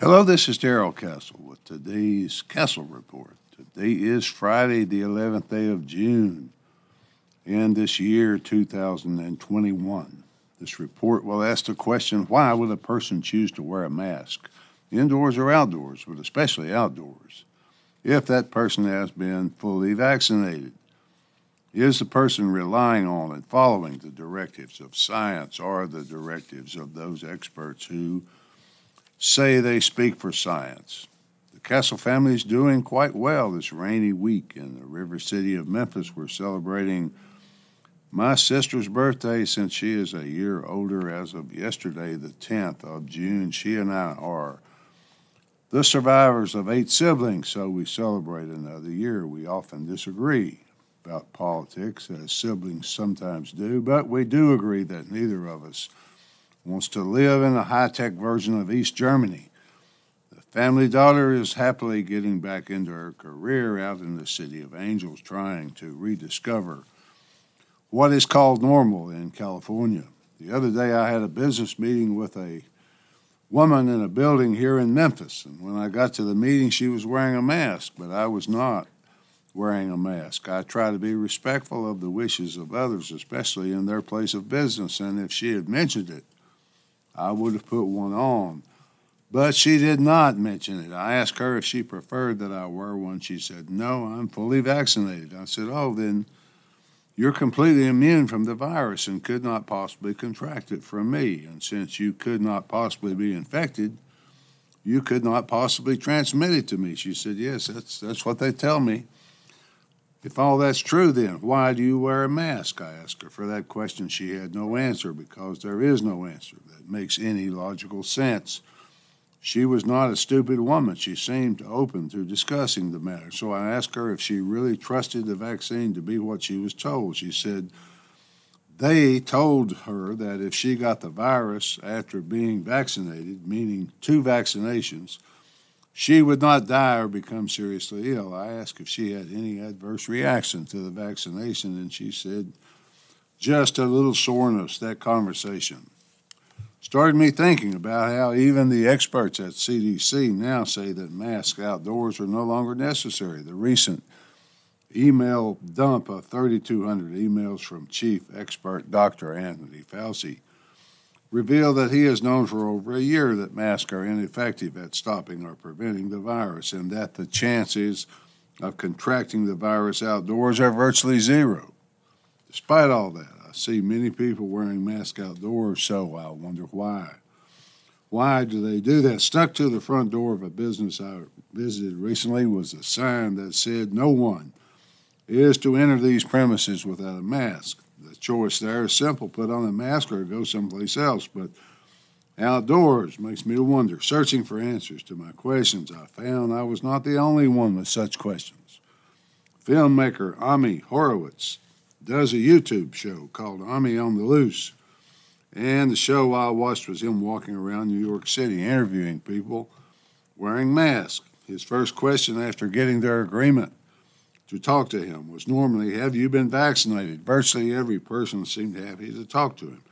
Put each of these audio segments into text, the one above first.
Hello, this is Darrell Castle with today's Castle Report. Today is Friday, the 11th day of June in this year 2021. This report will ask the question why would a person choose to wear a mask, indoors or outdoors, but especially outdoors, if that person has been fully vaccinated? Is the person relying on and following the directives of science or the directives of those experts who say they speak for science? The Castle family is doing quite well this rainy week in the river city of Memphis. We're celebrating my sister's birthday since she is a year older as of yesterday, the 10th of June. She and I are the survivors of eight siblings, so we celebrate another year. We often disagree about politics, as siblings sometimes do, but we do agree that neither of us wants to live in a high tech version of East Germany. The family daughter is happily getting back into her career out in the City of Angels, trying to rediscover what is called normal in California. The other day, I had a business meeting with a woman in a building here in Memphis, and when I got to the meeting, she was wearing a mask, but I was not wearing a mask. I try to be respectful of the wishes of others, especially in their place of business, and if she had mentioned it, I would have put one on. But she did not mention it. I asked her if she preferred that I wear one. She said, No, I'm fully vaccinated. I said, Oh, then you're completely immune from the virus and could not possibly contract it from me. And since you could not possibly be infected, you could not possibly transmit it to me. She said, Yes, that's, that's what they tell me. If all that's true, then why do you wear a mask? I asked her. For that question, she had no answer because there is no answer that makes any logical sense. She was not a stupid woman. She seemed open to discussing the matter. So I asked her if she really trusted the vaccine to be what she was told. She said they told her that if she got the virus after being vaccinated, meaning two vaccinations, she would not die or become seriously ill. I asked if she had any adverse reaction to the vaccination, and she said just a little soreness, that conversation started me thinking about how even the experts at CDC now say that masks outdoors are no longer necessary. The recent email dump of 3,200 emails from chief expert Dr. Anthony Fauci revealed that he has known for over a year that masks are ineffective at stopping or preventing the virus and that the chances of contracting the virus outdoors are virtually zero. Despite all that, I see many people wearing masks outdoors, so I wonder why. Why do they do that? Stuck to the front door of a business I visited recently was a sign that said, No one is to enter these premises without a mask. The choice there is simple put on a mask or go someplace else. But outdoors makes me wonder. Searching for answers to my questions, I found I was not the only one with such questions. Filmmaker Ami Horowitz does a YouTube show called Ami on the Loose. And the show I watched was him walking around New York City interviewing people wearing masks. His first question after getting their agreement to talk to him was normally, Have you been vaccinated? Virtually every person seemed happy to talk to him.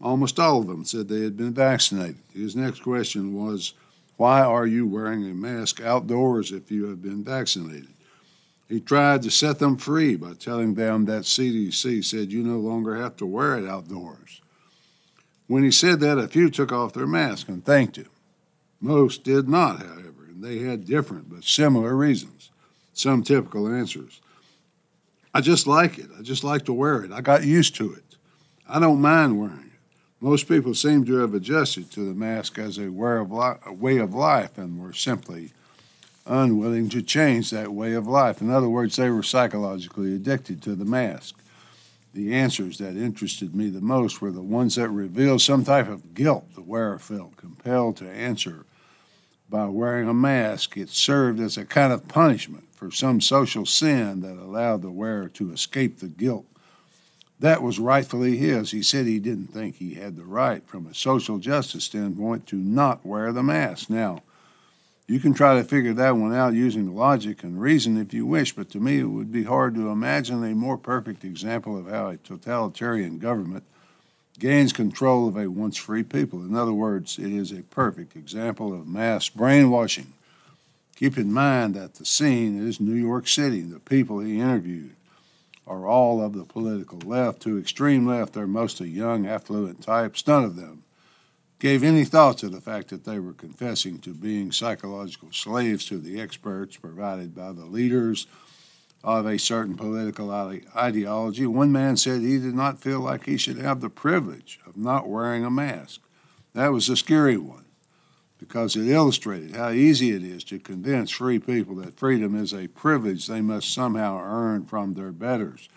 Almost all of them said they had been vaccinated. His next question was, Why are you wearing a mask outdoors if you have been vaccinated? He tried to set them free by telling them that CDC said you no longer have to wear it outdoors. When he said that, a few took off their masks and thanked him. Most did not, however, and they had different but similar reasons, some typical answers. I just like it. I just like to wear it. I got used to it. I don't mind wearing it. Most people seem to have adjusted to the mask as a way of life and were simply unwilling to change that way of life. In other words, they were psychologically addicted to the mask. The answers that interested me the most were the ones that revealed some type of guilt the wearer felt compelled to answer by wearing a mask. It served as a kind of punishment for some social sin that allowed the wearer to escape the guilt. That was rightfully his. He said he didn't think he had the right, from a social justice standpoint, to not wear the mask. Now, you can try to figure that one out using logic and reason if you wish, but to me it would be hard to imagine a more perfect example of how a totalitarian government gains control of a once free people. In other words, it is a perfect example of mass brainwashing. Keep in mind that the scene is New York City. The people he interviewed are all of the political left to extreme left. They're mostly young, affluent types. None of them gave any thought to the fact that they were confessing to being psychological slaves to the experts provided by the leaders of a certain political ideology. One man said he did not feel like he should have the privilege of not wearing a mask. That was a scary one because it illustrated how easy it is to convince free people that freedom is a privilege they must somehow earn from their betters.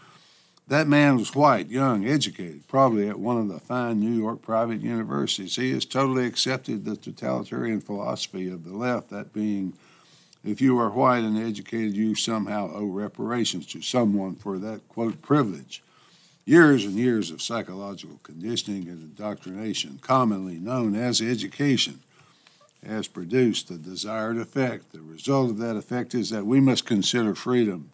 That man was white, young, educated, probably at one of the fine New York private universities. He has totally accepted the totalitarian philosophy of the left, that being, if you are white and educated, you somehow owe reparations to someone for that, quote, privilege. Years and years of psychological conditioning and indoctrination, commonly known as education, has produced the desired effect. The result of that effect is that we must consider freedom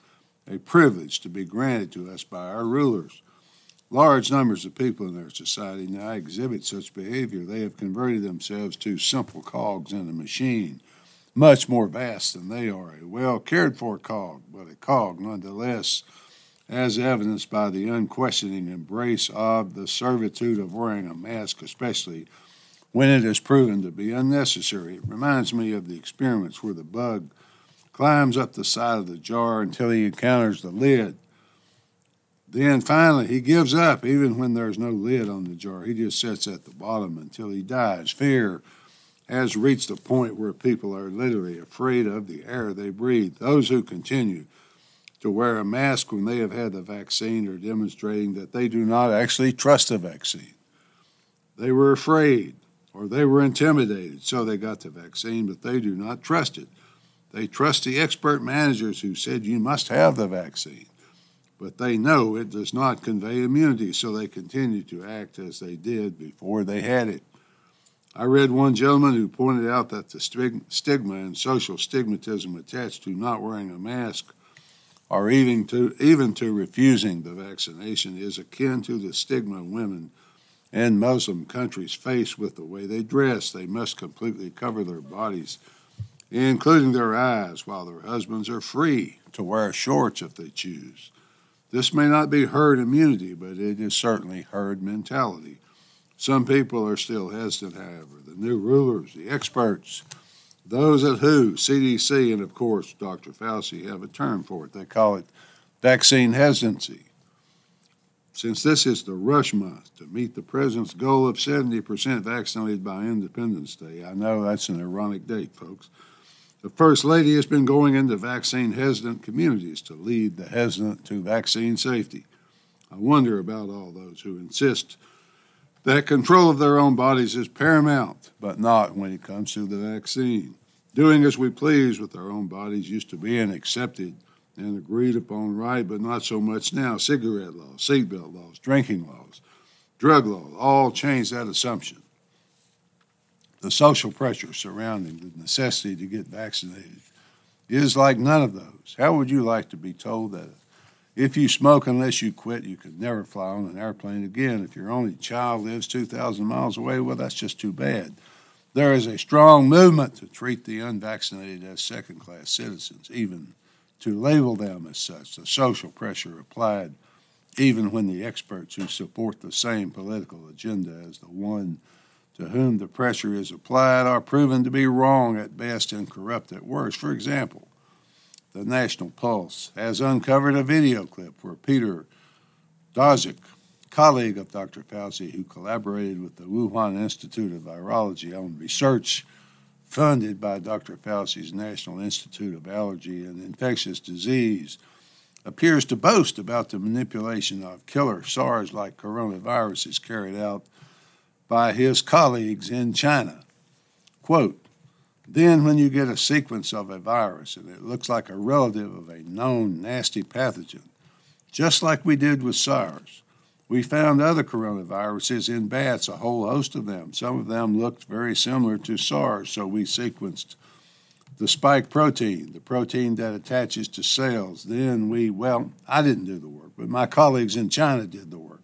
a privilege to be granted to us by our rulers. Large numbers of people in our society now exhibit such behavior. They have converted themselves to simple cogs in a machine, much more vast than they are. A well cared for cog, but a cog nonetheless, as evidenced by the unquestioning embrace of the servitude of wearing a mask, especially when it is proven to be unnecessary. It reminds me of the experiments where the bug climbs up the side of the jar until he encounters the lid. Then finally, he gives up, even when there's no lid on the jar. He just sits at the bottom until he dies. Fear has reached a point where people are literally afraid of the air they breathe. Those who continue to wear a mask when they have had the vaccine are demonstrating that they do not actually trust the vaccine. They were afraid or they were intimidated, so they got the vaccine, but they do not trust it. They trust the expert managers who said you must have the vaccine, but they know it does not convey immunity, so they continue to act as they did before they had it. I read one gentleman who pointed out that the stigma and social stigmatism attached to not wearing a mask or even to, even to refusing the vaccination is akin to the stigma women in Muslim countries face with the way they dress. They must completely cover their bodies including their eyes, while their husbands are free to wear shorts if they choose. This may not be herd immunity, but it is certainly herd mentality. Some people are still hesitant, however. The new rulers, the experts, those at WHO, CDC, and of course Dr. Fauci have a term for it. They call it vaccine hesitancy. Since this is the rush month to meet the president's goal of 70% vaccinated by Independence Day, I know that's an ironic date, folks. The First Lady has been going into vaccine hesitant communities to lead the hesitant to vaccine safety. I wonder about all those who insist that control of their own bodies is paramount, but not when it comes to the vaccine. Doing as we please with our own bodies used to be an accepted and agreed upon right, but not so much now. Cigarette laws, seatbelt laws, drinking laws, drug laws all change that assumption the social pressure surrounding the necessity to get vaccinated is like none of those. How would you like to be told that if you smoke unless you quit, you could never fly on an airplane again? If your only child lives 2,000 miles away, well, that's just too bad. There is a strong movement to treat the unvaccinated as second class citizens, even to label them as such. The social pressure applied even when the experts who support the same political agenda as the one to whom the pressure is applied are proven to be wrong at best and corrupt at worst. For example, the National Pulse has uncovered a video clip where Peter Daszak, colleague of Dr. Fauci, who collaborated with the Wuhan Institute of Virology on research funded by Dr. Fauci's National Institute of Allergy and Infectious Disease, appears to boast about the manipulation of killer SARS like coronaviruses carried out by his colleagues in China. Quote, then, when you get a sequence of a virus and it looks like a relative of a known nasty pathogen, just like we did with SARS, we found other coronaviruses in bats, a whole host of them. Some of them looked very similar to SARS, so we sequenced the spike protein, the protein that attaches to cells. Then we, well, I didn't do the work, but my colleagues in China did the work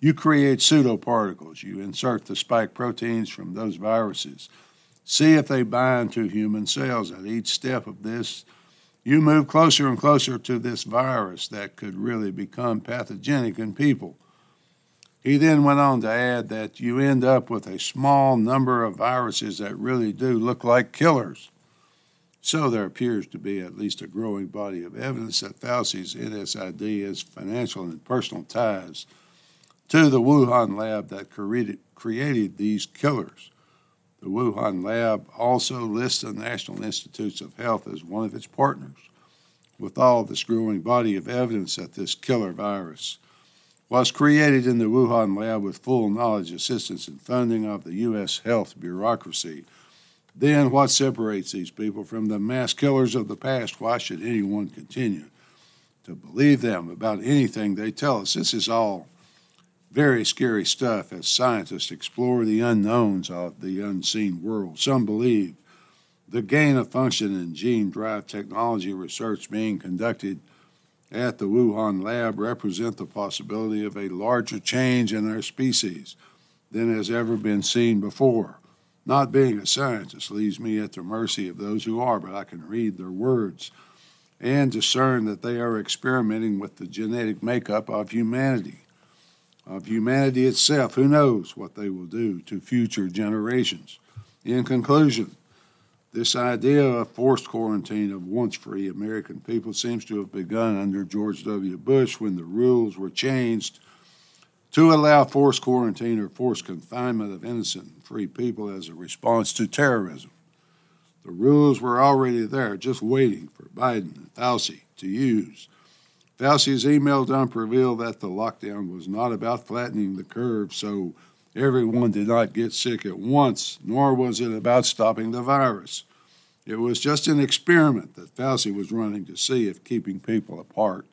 You create pseudoparticles. You insert the spike proteins from those viruses. See if they bind to human cells. At each step of this, you move closer and closer to this virus that could really become pathogenic in people. He then went on to add that you end up with a small number of viruses that really do look like killers. So there appears to be at least a growing body of evidence that Fauci's NSID has financial and personal ties to the Wuhan lab that created, created these killers. The Wuhan lab also lists the National Institutes of Health as one of its partners, with all this growing body of evidence that this killer virus was created in the Wuhan lab with full knowledge, assistance, and funding of the U.S. health bureaucracy. Then, what separates these people from the mass killers of the past? Why should anyone continue to believe them about anything they tell us? This is all very scary stuff as scientists explore the unknowns of the unseen world. Some believe the gain of function in gene drive technology research being conducted at the Wuhan lab represent the possibility of a larger change in our species than has ever been seen before. Not being a scientist leaves me at the mercy of those who are, but I can read their words and discern that they are experimenting with the genetic makeup of humanity. Of humanity itself, who knows what they will do to future generations. In conclusion, this idea of forced quarantine of once free American people seems to have begun under George W. Bush when the rules were changed to allow forced quarantine or forced confinement of innocent and free people as a response to terrorism. The rules were already there, just waiting for Biden and Fauci to use. Fauci's email dump revealed that the lockdown was not about flattening the curve so Everyone did not get sick at once, nor was it about stopping the virus. It was just an experiment that Fauci was running to see if keeping people apart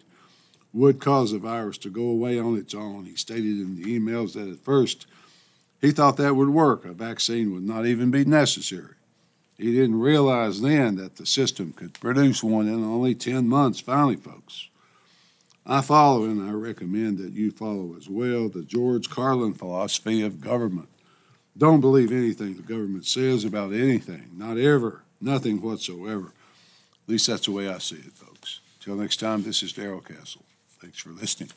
would cause the virus to go away on its own. He stated in the emails that at first he thought that would work. A vaccine would not even be necessary. He didn't realize then that the system could produce one in only 10 months. Finally, folks, I follow and I recommend that you follow as well the George Carlin philosophy of government. Don't believe anything the government says about anything, not ever, nothing whatsoever. At least that's the way I see it, folks. Till next time, this is Darrell Castle. Thanks for listening.